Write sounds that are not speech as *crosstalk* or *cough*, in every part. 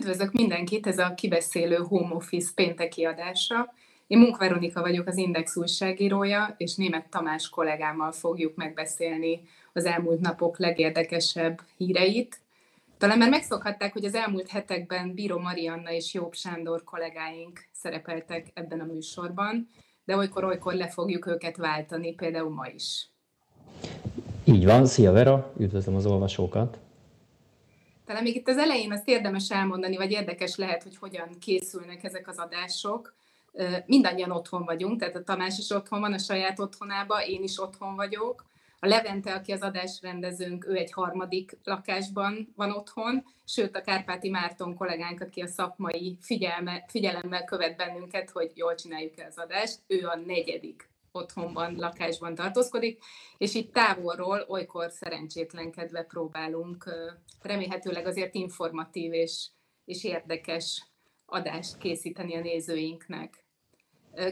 Üdvözlök mindenkit, ez a kibeszélő Home Office pénteki adása. Én Munk Veronika vagyok, az Index újságírója, és német Tamás kollégámmal fogjuk megbeszélni az elmúlt napok legérdekesebb híreit. Talán már megszokhatták, hogy az elmúlt hetekben Bíró Marianna és Jobb Sándor kollégáink szerepeltek ebben a műsorban, de olykor-olykor le fogjuk őket váltani, például ma is. Így van, szia Vera, üdvözlöm az olvasókat. Talán még itt az elején azt érdemes elmondani, vagy érdekes lehet, hogy hogyan készülnek ezek az adások. Mindannyian otthon vagyunk, tehát a Tamás is otthon van a saját otthonába, én is otthon vagyok. A Levente, aki az adásrendezőnk, ő egy harmadik lakásban van otthon, sőt a Kárpáti Márton kollégánk, aki a szakmai figyelme, figyelemmel követ bennünket, hogy jól csináljuk el az adást, ő a negyedik otthonban, lakásban tartózkodik, és itt távolról olykor szerencsétlenkedve próbálunk remélhetőleg azért informatív és, és érdekes adást készíteni a nézőinknek.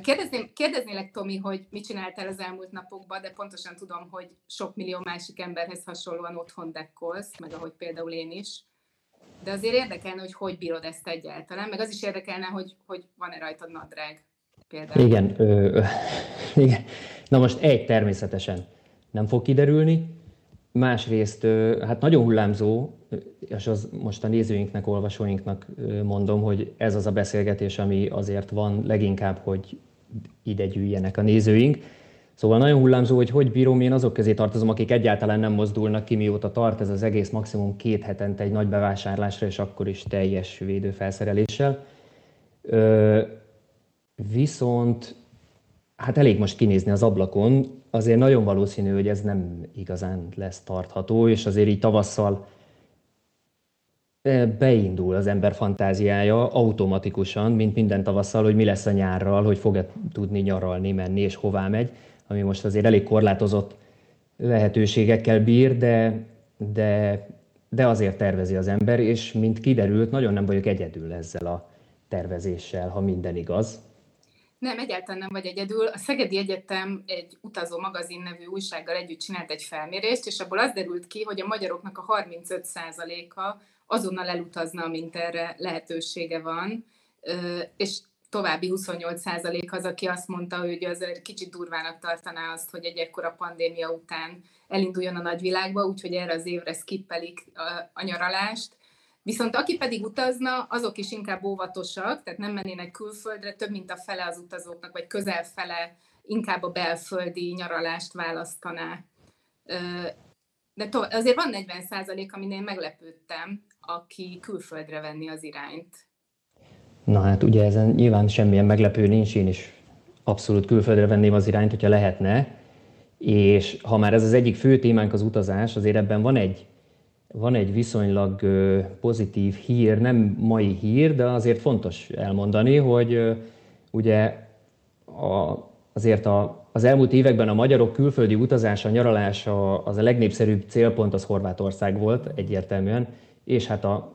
Kérdezném, kérdeznélek, Tomi, hogy mit csináltál az elmúlt napokban, de pontosan tudom, hogy sok millió másik emberhez hasonlóan otthon dekkolsz, meg ahogy például én is. De azért érdekelne, hogy hogy bírod ezt egyáltalán, meg az is érdekelne, hogy, hogy van-e rajtad nadrág például. Igen, ö, *laughs* igen. Na most egy természetesen nem fog kiderülni, másrészt hát nagyon hullámzó, és az most a nézőinknek, olvasóinknak mondom, hogy ez az a beszélgetés, ami azért van leginkább, hogy ide gyűjjenek a nézőink. Szóval nagyon hullámzó, hogy hogy bírom, én azok közé tartozom, akik egyáltalán nem mozdulnak ki, mióta tart ez az egész maximum két hetente egy nagy bevásárlásra, és akkor is teljes védőfelszereléssel. Viszont hát elég most kinézni az ablakon, azért nagyon valószínű, hogy ez nem igazán lesz tartható, és azért így tavasszal eh, beindul az ember fantáziája automatikusan, mint minden tavasszal, hogy mi lesz a nyárral, hogy fog-e tudni nyaralni, menni, és hová megy, ami most azért elég korlátozott lehetőségekkel bír, de, de, de azért tervezi az ember, és mint kiderült, nagyon nem vagyok egyedül ezzel a tervezéssel, ha minden igaz. Nem, egyáltalán nem vagy egyedül. A Szegedi Egyetem egy utazó magazin nevű újsággal együtt csinált egy felmérést, és abból az derült ki, hogy a magyaroknak a 35%-a azonnal elutazna, mint erre lehetősége van, és további 28% az, aki azt mondta, hogy azért kicsit durvának tartaná azt, hogy egy ekkora pandémia után elinduljon a nagyvilágba, úgyhogy erre az évre skippelik a nyaralást. Viszont aki pedig utazna, azok is inkább óvatosak, tehát nem mennének külföldre, több mint a fele az utazóknak, vagy közel fele inkább a belföldi nyaralást választaná. De to- azért van 40 százalék, amin én meglepődtem, aki külföldre venni az irányt. Na hát ugye ezen nyilván semmilyen meglepő nincs, én is abszolút külföldre venném az irányt, hogyha lehetne. És ha már ez az egyik fő témánk az utazás, azért ebben van egy van egy viszonylag pozitív hír, nem mai hír, de azért fontos elmondani, hogy ugye a, azért a, az elmúlt években a magyarok külföldi utazása, nyaralása az a legnépszerűbb célpont az Horvátország volt egyértelműen, és hát a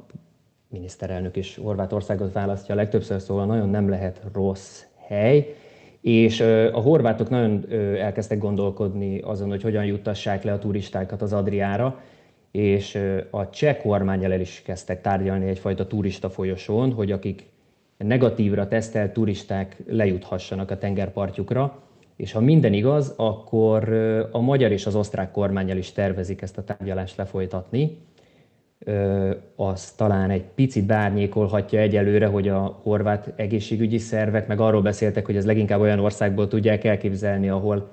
miniszterelnök is Horvátországot választja legtöbbször, szóval nagyon nem lehet rossz hely. És a horvátok nagyon elkezdtek gondolkodni azon, hogy hogyan juttassák le a turistákat az Adriára, és a cseh kormányjal el is kezdtek tárgyalni egyfajta turista folyosón, hogy akik negatívra tesztelt turisták lejuthassanak a tengerpartjukra, és ha minden igaz, akkor a magyar és az osztrák kormányjal is tervezik ezt a tárgyalást lefolytatni. Az talán egy picit bárnyékolhatja egyelőre, hogy a horvát egészségügyi szervek meg arról beszéltek, hogy ez leginkább olyan országból tudják elképzelni, ahol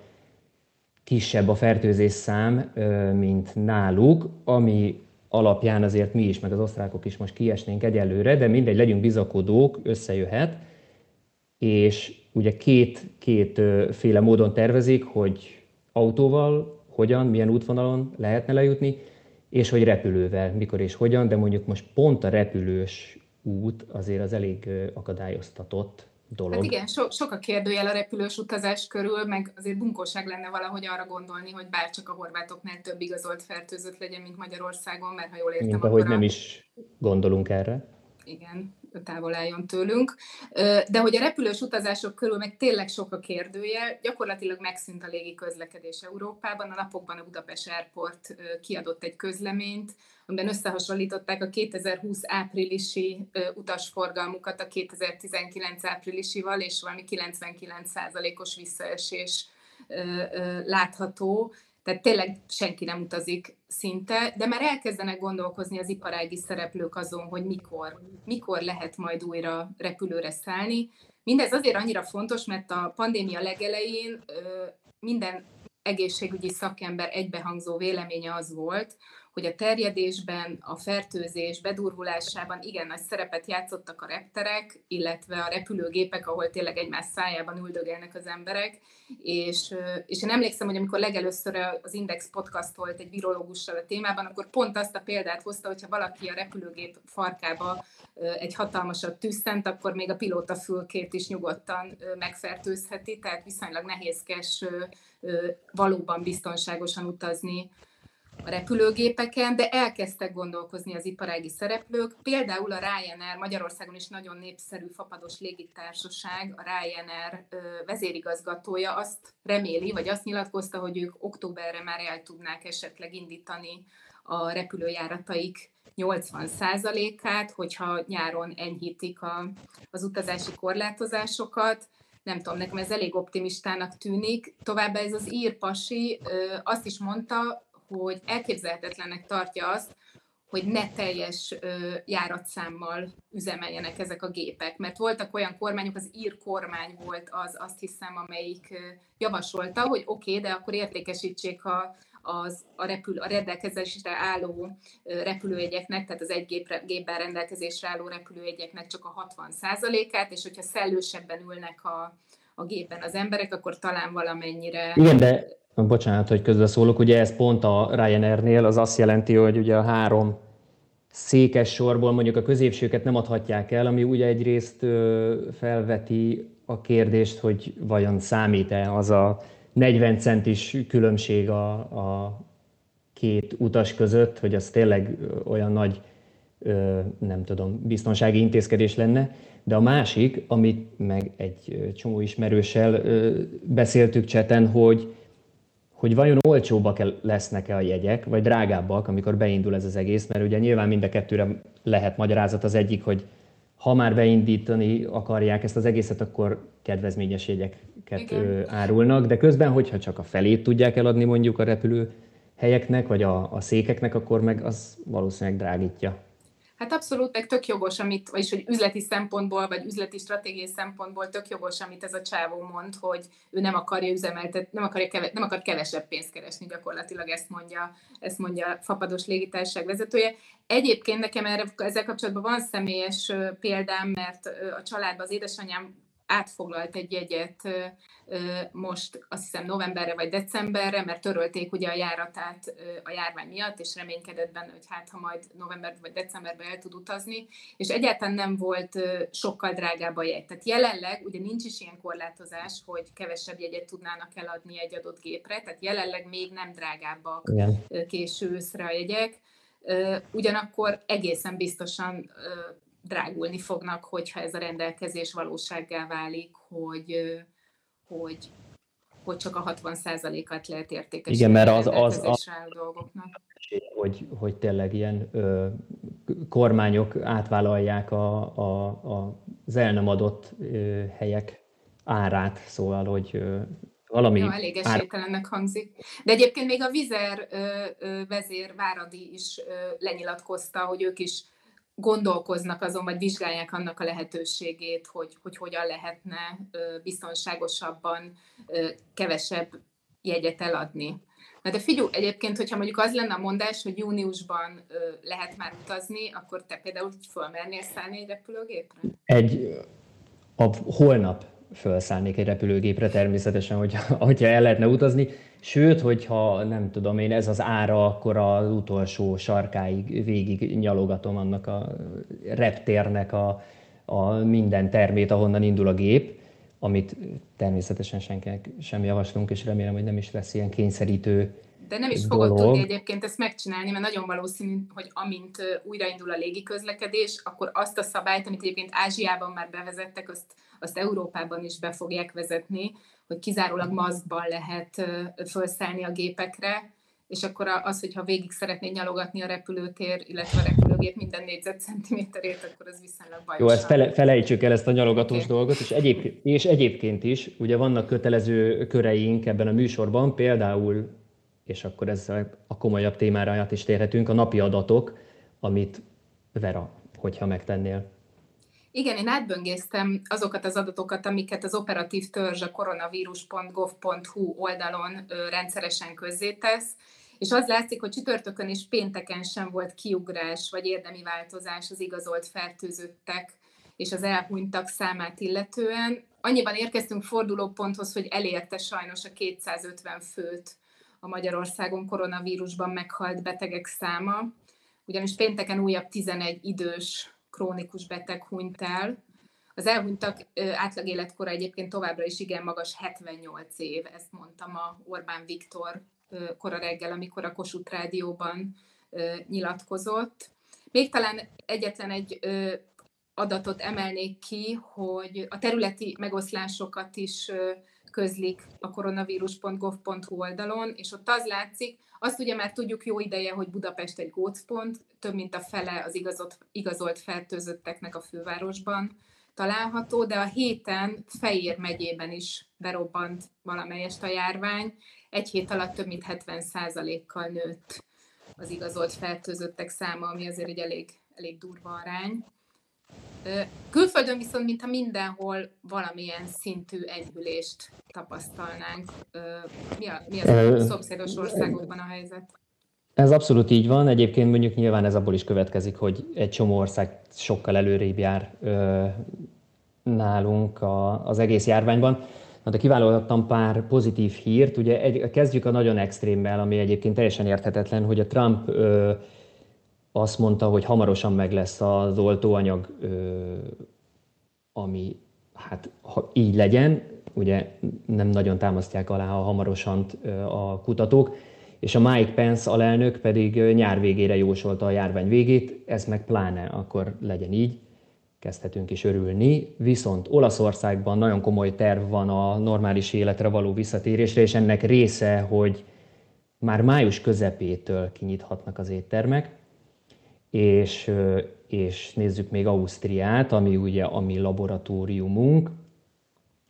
kisebb a fertőzés szám, mint náluk, ami alapján azért mi is, meg az osztrákok is most kiesnénk egyelőre, de mindegy, legyünk bizakodók, összejöhet, és ugye két, két féle módon tervezik, hogy autóval, hogyan, milyen útvonalon lehetne lejutni, és hogy repülővel, mikor és hogyan, de mondjuk most pont a repülős út azért az elég akadályoztatott dolog. Hát igen, so, sok a kérdőjel a repülős utazás körül, meg azért bunkóság lenne valahogy arra gondolni, hogy bár csak a horvátoknál több igazolt fertőzött legyen, mint Magyarországon, mert ha jól értem, mint ahogy a... nem is gondolunk erre. Igen, távol álljon tőlünk. De hogy a repülős utazások körül meg tényleg sok a kérdője, gyakorlatilag megszűnt a légi közlekedés Európában. A napokban a Budapest Airport kiadott egy közleményt, amiben összehasonlították a 2020 áprilisi utasforgalmukat a 2019 áprilisival, és valami 99%-os visszaesés látható tehát tényleg senki nem utazik szinte, de már elkezdenek gondolkozni az iparági szereplők azon, hogy mikor, mikor lehet majd újra repülőre szállni. Mindez azért annyira fontos, mert a pandémia legelején minden egészségügyi szakember egybehangzó véleménye az volt, hogy a terjedésben, a fertőzés bedurvulásában igen nagy szerepet játszottak a repterek, illetve a repülőgépek, ahol tényleg egymás szájában üldögelnek az emberek, és, és én emlékszem, hogy amikor legelőször az Index podcast volt egy virológussal a témában, akkor pont azt a példát hozta, hogyha valaki a repülőgép farkába egy hatalmasat tüsszent, akkor még a pilóta fülkét is nyugodtan megfertőzheti, tehát viszonylag nehézkes valóban biztonságosan utazni a repülőgépeken, de elkezdtek gondolkozni az iparági szereplők. Például a Ryanair, Magyarországon is nagyon népszerű fapados légitársaság, a Ryanair vezérigazgatója azt reméli, vagy azt nyilatkozta, hogy ők októberre már el tudnák esetleg indítani a repülőjárataik 80%-át, hogyha nyáron enyhítik a, az utazási korlátozásokat. Nem tudom, nekem ez elég optimistának tűnik. Továbbá ez az írpasi azt is mondta, hogy elképzelhetetlennek tartja azt, hogy ne teljes ö, járatszámmal üzemeljenek ezek a gépek. Mert voltak olyan kormányok, az ír kormány volt az, azt hiszem, amelyik ö, javasolta, hogy oké, okay, de akkor értékesítsék a, az, a, repül, a rendelkezésre álló repülőjegyeknek, tehát az egy gépre, gépben rendelkezésre álló repülőjegyeknek csak a 60%-át, és hogyha szellősebben ülnek a, a gépen az emberek, akkor talán valamennyire... Igen, de Bocsánat, hogy közbeszólok, ugye ez pont a Ryanairnél az azt jelenti, hogy ugye a három székes sorból mondjuk a középsőket nem adhatják el, ami ugye egyrészt felveti a kérdést, hogy vajon számít-e az a 40 centis különbség a, a két utas között, hogy az tényleg olyan nagy, nem tudom, biztonsági intézkedés lenne. De a másik, amit meg egy csomó ismerőssel beszéltük cseten, hogy hogy vajon olcsóbbak lesznek-e a jegyek, vagy drágábbak, amikor beindul ez az egész, mert ugye nyilván mind a kettőre lehet magyarázat. Az egyik, hogy ha már beindítani akarják ezt az egészet, akkor kedvezményes jegyeket Igen. árulnak, de közben, hogyha csak a felét tudják eladni mondjuk a repülő helyeknek, vagy a, a székeknek, akkor meg az valószínűleg drágítja. Hát abszolút, meg tök jogos, amit, vagyis hogy üzleti szempontból, vagy üzleti stratégiai szempontból tök jogos, amit ez a csávó mond, hogy ő nem akarja üzemeltetni, nem, akarja keve, nem akar kevesebb pénzt keresni, gyakorlatilag ezt mondja, ezt mondja a fapados légitársaság vezetője. Egyébként nekem erre, ezzel kapcsolatban van személyes példám, mert a családban az édesanyám átfoglalt egy jegyet most azt hiszem novemberre vagy decemberre, mert törölték ugye a járatát a járvány miatt, és reménykedett benne, hogy hát ha majd november vagy decemberben el tud utazni, és egyáltalán nem volt sokkal drágább a jegy. Tehát jelenleg ugye nincs is ilyen korlátozás, hogy kevesebb jegyet tudnának eladni egy adott gépre, tehát jelenleg még nem drágábbak Igen. késő őszre a jegyek, ugyanakkor egészen biztosan drágulni fognak, hogyha ez a rendelkezés valósággá válik, hogy, hogy, hogy csak a 60%-at lehet értékesíteni Igen, mert az, az, az, a dolgoknak. Hogy, hogy tényleg ilyen ö, kormányok átvállalják a, a, a, az el nem adott ö, helyek árát, szóval, hogy ö, valami... Jó, elég esélytelennek hangzik. De egyébként még a Vizer ö, ö, vezér Váradi is ö, lenyilatkozta, hogy ők is gondolkoznak azon, vagy vizsgálják annak a lehetőségét, hogy, hogy hogyan lehetne biztonságosabban kevesebb jegyet eladni. Na de figyelj, egyébként, hogyha mondjuk az lenne a mondás, hogy júniusban lehet már utazni, akkor te például fölmernél szállni egy repülőgépre? Egy, a, holnap felszállnék egy repülőgépre természetesen, hogyha, hogyha el lehetne utazni. Sőt, hogyha nem tudom én, ez az ára, akkor az utolsó sarkáig végig nyalogatom annak a reptérnek a, a minden termét, ahonnan indul a gép. amit természetesen senkinek sem javaslunk, és remélem, hogy nem is lesz ilyen kényszerítő de nem is fogod tudni egyébként ezt megcsinálni, mert nagyon valószínű, hogy amint újraindul a légiközlekedés, akkor azt a szabályt, amit egyébként Ázsiában már bevezettek, azt, azt Európában is be fogják vezetni, hogy kizárólag maszkban lehet felszállni a gépekre, és akkor az, hogyha végig szeretnéd nyalogatni a repülőtér, illetve a repülőgép minden négyzetcentiméterét, akkor az viszonylag bajos. Jó, ezt fele, felejtsük el ezt a nyalogatós okay. dolgot, és, egyéb, és egyébként is, ugye vannak kötelező köreink ebben a műsorban, például, és akkor ez a komolyabb témára át is térhetünk, a napi adatok, amit Vera, hogyha megtennél. Igen, én átböngésztem azokat az adatokat, amiket az operatív törzs a koronavírus.gov.hu oldalon rendszeresen közzétesz, és az látszik, hogy csütörtökön és pénteken sem volt kiugrás vagy érdemi változás az igazolt fertőzöttek és az elhunytak számát illetően. Annyiban érkeztünk fordulóponthoz, hogy elérte sajnos a 250 főt a Magyarországon koronavírusban meghalt betegek száma, ugyanis pénteken újabb 11 idős krónikus beteg hunyt el. Az elhunytak átlag életkora egyébként továbbra is igen magas, 78 év, ezt mondtam a Orbán Viktor kora reggel, amikor a Kossuth Rádióban nyilatkozott. Még talán egyetlen egy adatot emelnék ki, hogy a területi megoszlásokat is közlik a koronavírus.gov.hu oldalon, és ott az látszik, azt ugye már tudjuk jó ideje, hogy Budapest egy gócpont, több mint a fele az igazolt, igazolt fertőzötteknek a fővárosban található, de a héten Fejér megyében is berobbant valamelyest a járvány. Egy hét alatt több mint 70%-kal nőtt az igazolt fertőzöttek száma, ami azért egy elég, elég durva arány. Külföldön viszont, mintha mindenhol valamilyen szintű enyhülést tapasztalnánk. Mi, a, mi az a szomszédos országokban a helyzet? Ez abszolút így van. Egyébként mondjuk nyilván ez abból is következik, hogy egy csomó ország sokkal előrébb jár ö, nálunk a, az egész járványban. Na, de kiválolhattam pár pozitív hírt. Ugye egy, kezdjük a nagyon extrémmel, ami egyébként teljesen érthetetlen, hogy a Trump ö, azt mondta, hogy hamarosan meg lesz az oltóanyag, ami hát ha így legyen, ugye nem nagyon támasztják alá a hamarosan a kutatók, és a Mike Pence alelnök pedig nyár végére jósolta a járvány végét, ez meg pláne akkor legyen így, kezdhetünk is örülni. Viszont Olaszországban nagyon komoly terv van a normális életre való visszatérésre, és ennek része, hogy már május közepétől kinyithatnak az éttermek, és, és nézzük még Ausztriát, ami ugye a mi laboratóriumunk,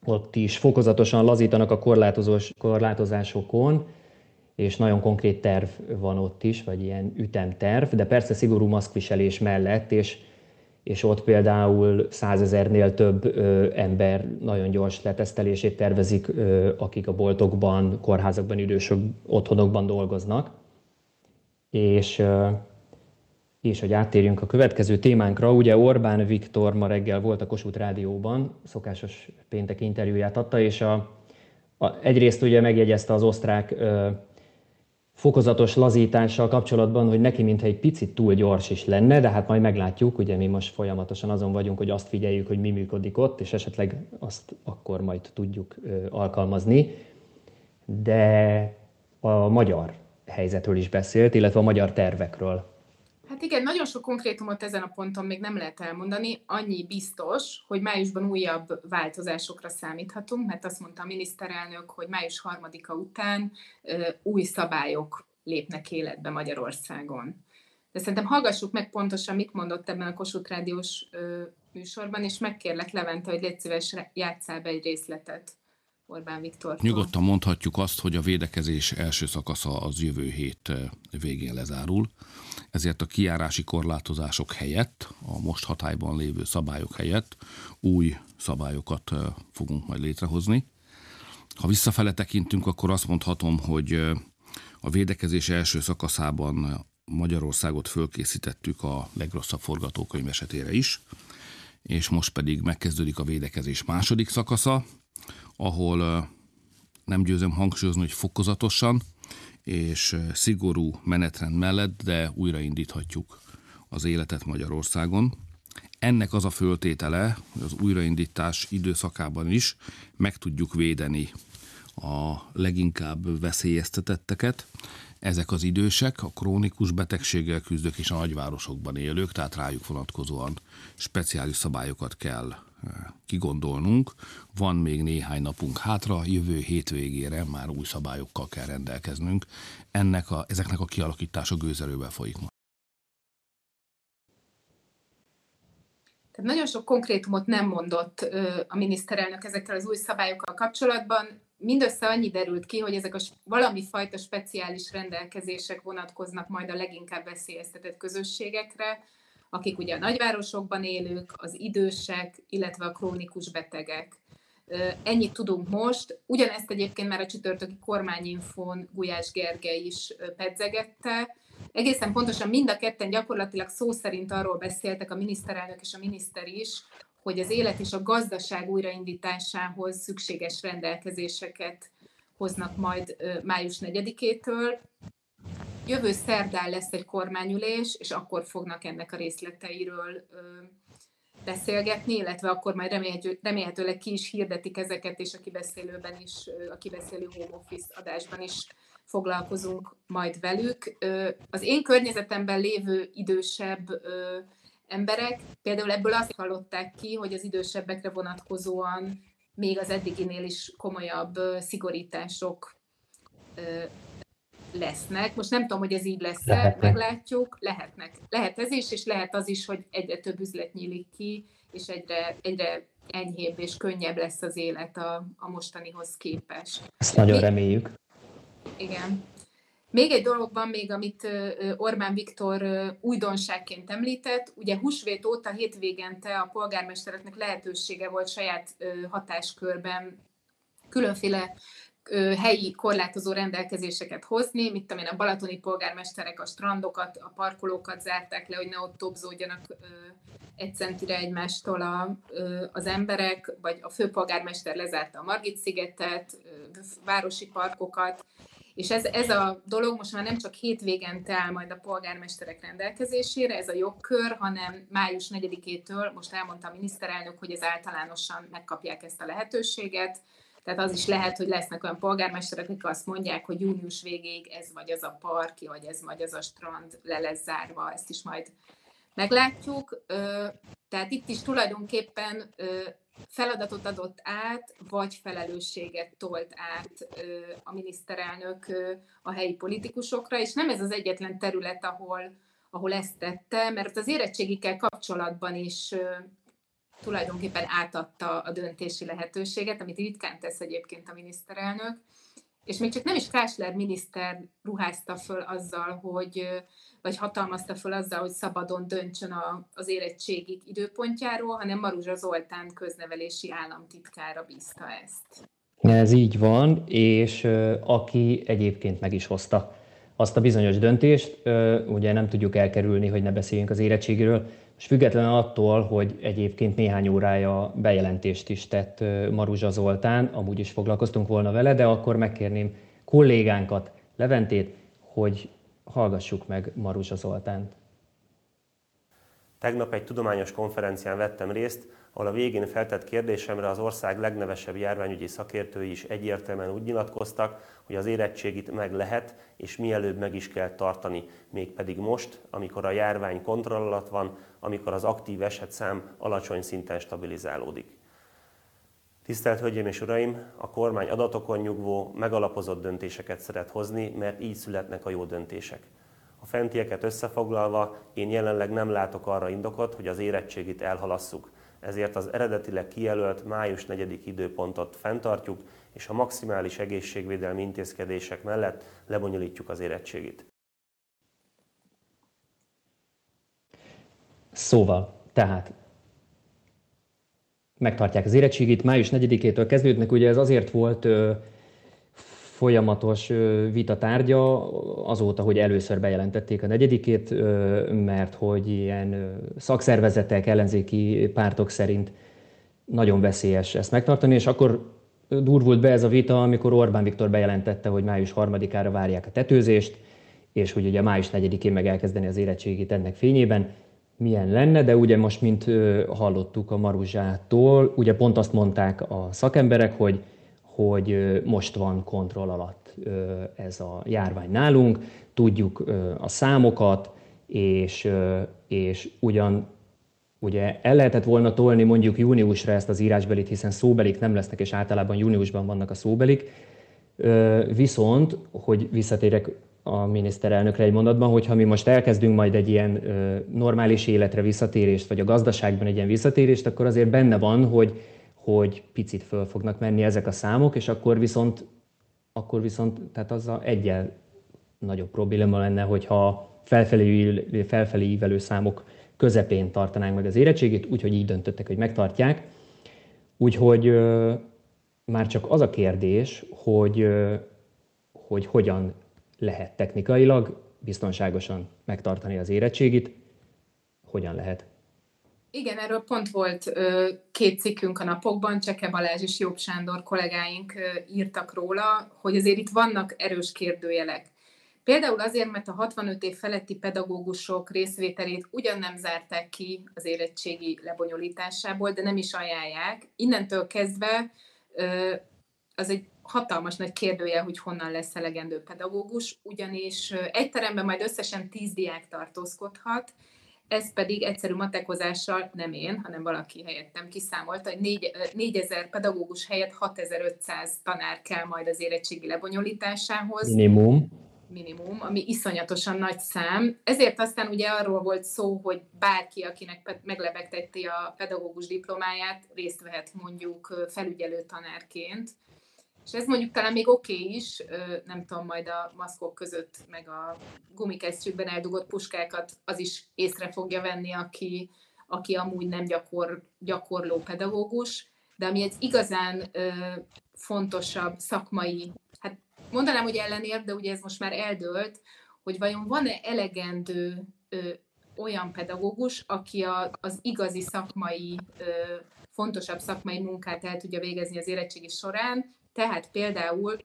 ott is fokozatosan lazítanak a korlátozós, korlátozásokon, és nagyon konkrét terv van ott is, vagy ilyen ütemterv, de persze szigorú maszkviselés mellett, és, és ott például százezernél több ö, ember nagyon gyors letesztelését tervezik, ö, akik a boltokban, kórházakban, idősök otthonokban dolgoznak. És ö, és hogy áttérjünk a következő témánkra, ugye Orbán Viktor ma reggel volt a Kossuth Rádióban, szokásos péntek interjúját adta, és a, a, egyrészt ugye megjegyezte az osztrák ö, fokozatos lazítással kapcsolatban, hogy neki mintha egy picit túl gyors is lenne, de hát majd meglátjuk, ugye mi most folyamatosan azon vagyunk, hogy azt figyeljük, hogy mi működik ott, és esetleg azt akkor majd tudjuk ö, alkalmazni. De a magyar helyzetről is beszélt, illetve a magyar tervekről. Hát igen, nagyon sok konkrétumot ezen a ponton még nem lehet elmondani. Annyi biztos, hogy májusban újabb változásokra számíthatunk, mert azt mondta a miniszterelnök, hogy május harmadika után ö, új szabályok lépnek életbe Magyarországon. De szerintem hallgassuk meg pontosan, mit mondott ebben a Kossuth Rádiós ö, műsorban, és megkérlek Levente, hogy légy szíves, játsszál be egy részletet. Orbán Viktor. Nyugodtan mondhatjuk azt, hogy a védekezés első szakasza az jövő hét végén lezárul, ezért a kiárási korlátozások helyett, a most hatályban lévő szabályok helyett új szabályokat fogunk majd létrehozni. Ha visszafele tekintünk, akkor azt mondhatom, hogy a védekezés első szakaszában Magyarországot fölkészítettük a legrosszabb forgatókönyv esetére is, és most pedig megkezdődik a védekezés második szakasza, ahol nem győzöm hangsúlyozni, hogy fokozatosan és szigorú menetrend mellett, de újraindíthatjuk az életet Magyarországon. Ennek az a föltétele, hogy az újraindítás időszakában is meg tudjuk védeni a leginkább veszélyeztetetteket. Ezek az idősek, a krónikus betegséggel küzdők és a nagyvárosokban élők, tehát rájuk vonatkozóan speciális szabályokat kell kigondolnunk. Van még néhány napunk hátra, jövő hétvégére már új szabályokkal kell rendelkeznünk. Ennek a, ezeknek a kialakítása gőzerővel folyik most. Tehát nagyon sok konkrétumot nem mondott a miniszterelnök ezekkel az új szabályokkal kapcsolatban. Mindössze annyi derült ki, hogy ezek a valami fajta speciális rendelkezések vonatkoznak majd a leginkább veszélyeztetett közösségekre, akik ugye a nagyvárosokban élők, az idősek, illetve a krónikus betegek. Ennyit tudunk most. Ugyanezt egyébként már a csütörtöki kormányinfón Gulyás Gergely is pedzegette, egészen pontosan mind a ketten gyakorlatilag szó szerint arról beszéltek, a miniszterelnök és a miniszter is, hogy az élet és a gazdaság újraindításához szükséges rendelkezéseket hoznak majd május 4-től. Jövő szerdán lesz egy kormányülés, és akkor fognak ennek a részleteiről beszélgetni, illetve akkor majd remélhető, remélhetőleg ki is hirdetik ezeket, és a kibeszélőben is, a kibeszélő home office adásban is foglalkozunk majd velük. Az én környezetemben lévő idősebb emberek például ebből azt hallották ki, hogy az idősebbekre vonatkozóan még az eddiginél is komolyabb szigorítások lesznek. Most nem tudom, hogy ez így lesz meglátjuk. Lehetnek. Lehet ez is, és lehet az is, hogy egyre több üzlet nyílik ki, és egyre, egyre enyhébb és könnyebb lesz az élet a, a mostanihoz képest. Ezt nagyon reméljük. Igen. Még egy dolog van még, amit Orbán Viktor újdonságként említett. Ugye húsvét óta hétvégente a polgármestereknek lehetősége volt saját hatáskörben különféle helyi korlátozó rendelkezéseket hozni, tudom én, a balatoni polgármesterek a strandokat, a parkolókat zárták le, hogy ne ott topzódjanak egy centire egymástól a, az emberek, vagy a főpolgármester lezárta a Margit-szigetet, városi parkokat, és ez, ez a dolog most már nem csak hétvégente áll majd a polgármesterek rendelkezésére, ez a jogkör, hanem május 4-től, most elmondta a miniszterelnök, hogy ez általánosan megkapják ezt a lehetőséget, tehát az is lehet, hogy lesznek olyan polgármesterek, akik azt mondják, hogy június végéig ez vagy az a parki, vagy ez vagy az a strand le lesz zárva, ezt is majd meglátjuk. Tehát itt is tulajdonképpen feladatot adott át, vagy felelősséget tolt át a miniszterelnök a helyi politikusokra, és nem ez az egyetlen terület, ahol, ahol ezt tette, mert az érettségikkel kapcsolatban is tulajdonképpen átadta a döntési lehetőséget, amit ritkán tesz egyébként a miniszterelnök, és még csak nem is Kásler miniszter ruházta föl azzal, hogy, vagy hatalmazta föl azzal, hogy szabadon döntsön a, az érettségig időpontjáról, hanem Maruzsa Zoltán köznevelési államtitkára bízta ezt. Ez így van, és aki egyébként meg is hozta azt a bizonyos döntést, ugye nem tudjuk elkerülni, hogy ne beszéljünk az érettségről, és függetlenül attól, hogy egyébként néhány órája bejelentést is tett Maruzsa Zoltán, amúgy is foglalkoztunk volna vele, de akkor megkérném kollégánkat, Leventét, hogy hallgassuk meg Maruzsa Zoltánt. Tegnap egy tudományos konferencián vettem részt, ahol a végén feltett kérdésemre az ország legnevesebb járványügyi szakértői is egyértelműen úgy nyilatkoztak, hogy az érettségit meg lehet, és mielőbb meg is kell tartani, mégpedig most, amikor a járvány kontroll alatt van, amikor az aktív esetszám alacsony szinten stabilizálódik. Tisztelt Hölgyeim és Uraim, a kormány adatokon nyugvó, megalapozott döntéseket szeret hozni, mert így születnek a jó döntések. A fentieket összefoglalva, én jelenleg nem látok arra indokot, hogy az érettségit elhalasszuk. Ezért az eredetileg kijelölt május 4. időpontot fenntartjuk, és a maximális egészségvédelmi intézkedések mellett lebonyolítjuk az érettségit. Szóval, tehát megtartják az érettségit, május 4-től kezdődnek, ugye ez azért volt ö, folyamatos vita tárgya, azóta, hogy először bejelentették a negyedikét, mert hogy ilyen szakszervezetek, ellenzéki pártok szerint nagyon veszélyes ezt megtartani, és akkor durvult be ez a vita, amikor Orbán Viktor bejelentette, hogy május 3-ára várják a tetőzést, és hogy ugye május 4-én meg elkezdeni az érettségit ennek fényében milyen lenne, de ugye most, mint hallottuk a Maruzsától, ugye pont azt mondták a szakemberek, hogy, hogy most van kontroll alatt ez a járvány nálunk, tudjuk a számokat, és, és ugyan ugye el lehetett volna tolni mondjuk júniusra ezt az írásbelit, hiszen szóbelik nem lesznek, és általában júniusban vannak a szóbelik, viszont, hogy visszatérek a miniszterelnökre egy mondatban, hogyha mi most elkezdünk majd egy ilyen normális életre visszatérést, vagy a gazdaságban egy ilyen visszatérést, akkor azért benne van, hogy, hogy picit föl fognak menni ezek a számok, és akkor viszont, akkor viszont tehát az a egyel nagyobb probléma lenne, hogyha felfelé, felfelé ívelő számok közepén tartanánk meg az érettségét, úgyhogy így döntöttek, hogy megtartják. Úgyhogy már csak az a kérdés, hogy, hogy hogyan lehet technikailag biztonságosan megtartani az érettségit, hogyan lehet. Igen, erről pont volt ö, két cikkünk a napokban, Cseke Balázs és Jobb Sándor kollégáink ö, írtak róla, hogy azért itt vannak erős kérdőjelek. Például azért, mert a 65 év feletti pedagógusok részvételét ugyan nem zárták ki az érettségi lebonyolításából, de nem is ajánlják. Innentől kezdve ö, az egy hatalmas nagy kérdője, hogy honnan lesz elegendő pedagógus, ugyanis egy teremben majd összesen 10 diák tartózkodhat, ez pedig egyszerű matekozással nem én, hanem valaki helyettem kiszámolta, hogy 4, 4000 pedagógus helyett 6500 tanár kell majd az érettségi lebonyolításához. Minimum. Minimum, ami iszonyatosan nagy szám. Ezért aztán ugye arról volt szó, hogy bárki, akinek meglebegteti a pedagógus diplomáját, részt vehet mondjuk felügyelő tanárként és ez mondjuk talán még oké okay is, nem tudom, majd a maszkok között, meg a gumikesztyűkben eldugott puskákat az is észre fogja venni, aki, aki amúgy nem gyakor, gyakorló pedagógus, de ami egy igazán ö, fontosabb szakmai, hát mondanám, hogy ellenér, de ugye ez most már eldőlt, hogy vajon van-e elegendő ö, olyan pedagógus, aki a, az igazi szakmai, ö, fontosabb szakmai munkát el tudja végezni az érettségi során, tehát például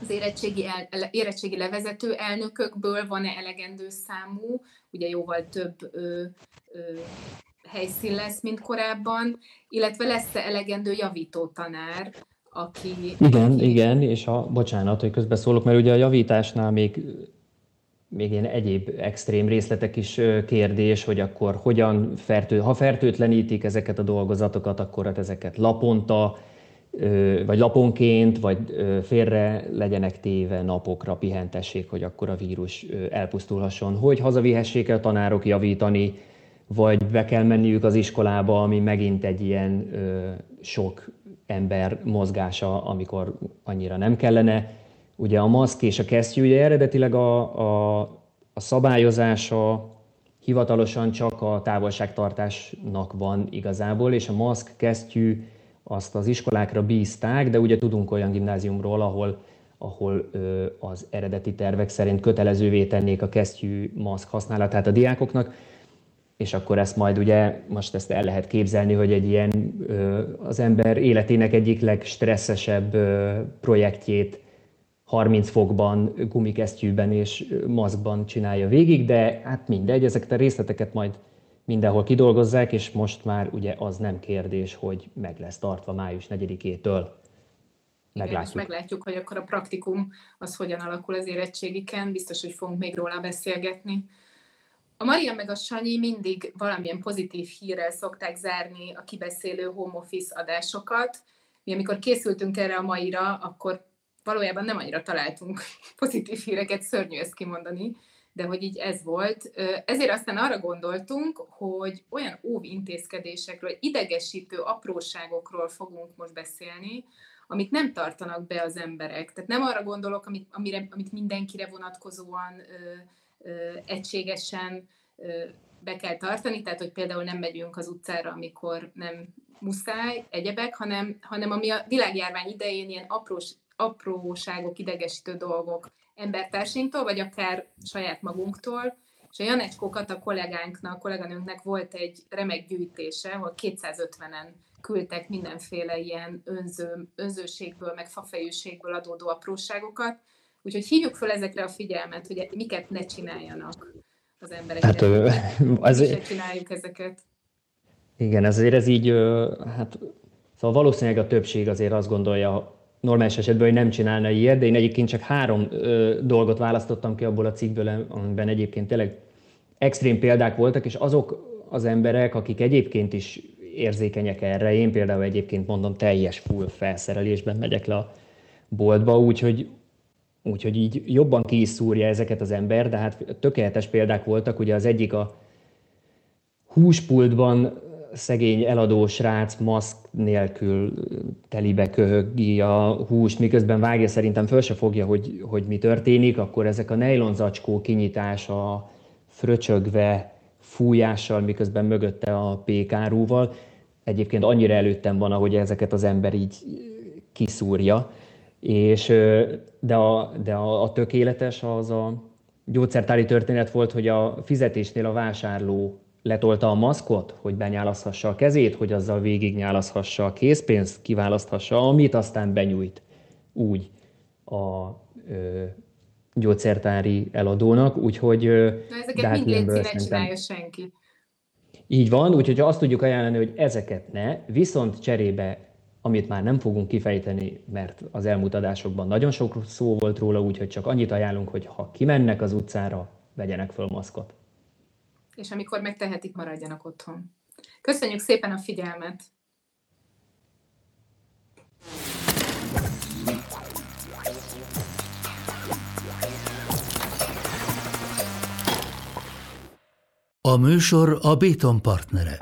az érettségi, el, érettségi levezető elnökökből van-e elegendő számú, ugye jóval több ö, ö, helyszín lesz, mint korábban, illetve lesz-e elegendő javító tanár, aki... Igen, aki... igen, és a, bocsánat, hogy közbeszólok, mert ugye a javításnál még még ilyen egyéb extrém részletek is kérdés, hogy akkor hogyan fertő, ha fertőtlenítik ezeket a dolgozatokat, akkor hát ezeket laponta vagy laponként, vagy félre legyenek téve napokra, pihentessék, hogy akkor a vírus elpusztulhasson, hogy hazavihessék el tanárok javítani, vagy be kell menniük az iskolába, ami megint egy ilyen sok ember mozgása, amikor annyira nem kellene. Ugye a maszk és a kesztyű, ugye eredetileg a, a, a szabályozása hivatalosan csak a távolságtartásnak van igazából, és a maszk, kesztyű, azt az iskolákra bízták, de ugye tudunk olyan gimnáziumról, ahol, ahol ö, az eredeti tervek szerint kötelezővé tennék a kesztyű maszk használatát a diákoknak, és akkor ezt majd ugye, most ezt el lehet képzelni, hogy egy ilyen ö, az ember életének egyik legstresszesebb ö, projektjét 30 fokban, gumikesztyűben és maszkban csinálja végig, de hát mindegy, ezeket a részleteket majd mindenhol kidolgozzák, és most már ugye az nem kérdés, hogy meg lesz tartva május 4-től. Meglátjuk. Igen, meglátjuk, hogy akkor a praktikum az hogyan alakul az érettségiken, biztos, hogy fogunk még róla beszélgetni. A Maria meg a Sanyi mindig valamilyen pozitív hírrel szokták zárni a kibeszélő home office adásokat. Mi amikor készültünk erre a maira, akkor valójában nem annyira találtunk *laughs* pozitív híreket, szörnyű ezt kimondani, de hogy így ez volt. Ezért aztán arra gondoltunk, hogy olyan óvintézkedésekről, idegesítő apróságokról fogunk most beszélni, amit nem tartanak be az emberek. Tehát nem arra gondolok, amit, amire, amit mindenkire vonatkozóan ö, ö, egységesen ö, be kell tartani, tehát hogy például nem megyünk az utcára, amikor nem muszáj, egyebek, hanem, hanem ami a világjárvány idején ilyen aprós, apróságok, idegesítő dolgok, embertársainktól, vagy akár saját magunktól. És a Janecskókat a kollégánknak, a kolléganőnknek volt egy remek gyűjtése, ahol 250-en küldtek mindenféle ilyen önző, önzőségből, meg fafejűségből adódó apróságokat. Úgyhogy hívjuk fel ezekre a figyelmet, hogy miket ne csináljanak az emberek. Hát, azért... csináljuk ezeket. Igen, ezért ez így, hát szóval valószínűleg a többség azért azt gondolja, normális esetben, hogy nem csinálna ilyet, de én egyébként csak három ö, dolgot választottam ki abból a cikkből, amiben egyébként tényleg extrém példák voltak, és azok az emberek, akik egyébként is érzékenyek erre, én például egyébként mondom, teljes full felszerelésben megyek le a boltba, úgyhogy, úgyhogy így jobban ki is szúrja ezeket az ember, de hát tökéletes példák voltak, ugye az egyik a húspultban szegény eladó srác maszk nélkül telibe köhögi a húst, miközben vágja szerintem föl se fogja, hogy, hogy mi történik, akkor ezek a nejlonzacskó kinyitása fröcsögve, fújással, miközben mögötte a pékárúval, egyébként annyira előttem van, ahogy ezeket az ember így kiszúrja, és, de, a, de a, a tökéletes az a gyógyszertári történet volt, hogy a fizetésnél a vásárló letolta a maszkot, hogy benyálaszhassa a kezét, hogy azzal végignyálaszhassa a készpénzt, kiválaszthassa, amit aztán benyújt úgy a ö, gyógyszertári eladónak, úgyhogy... Na ezeket hát mind légy csinálja senki. Így van, úgyhogy azt tudjuk ajánlani, hogy ezeket ne, viszont cserébe, amit már nem fogunk kifejteni, mert az elmúlt adásokban nagyon sok szó volt róla, úgyhogy csak annyit ajánlunk, hogy ha kimennek az utcára, vegyenek föl maszkot és amikor megtehetik, maradjanak otthon. Köszönjük szépen a figyelmet! A műsor a Béton partnere.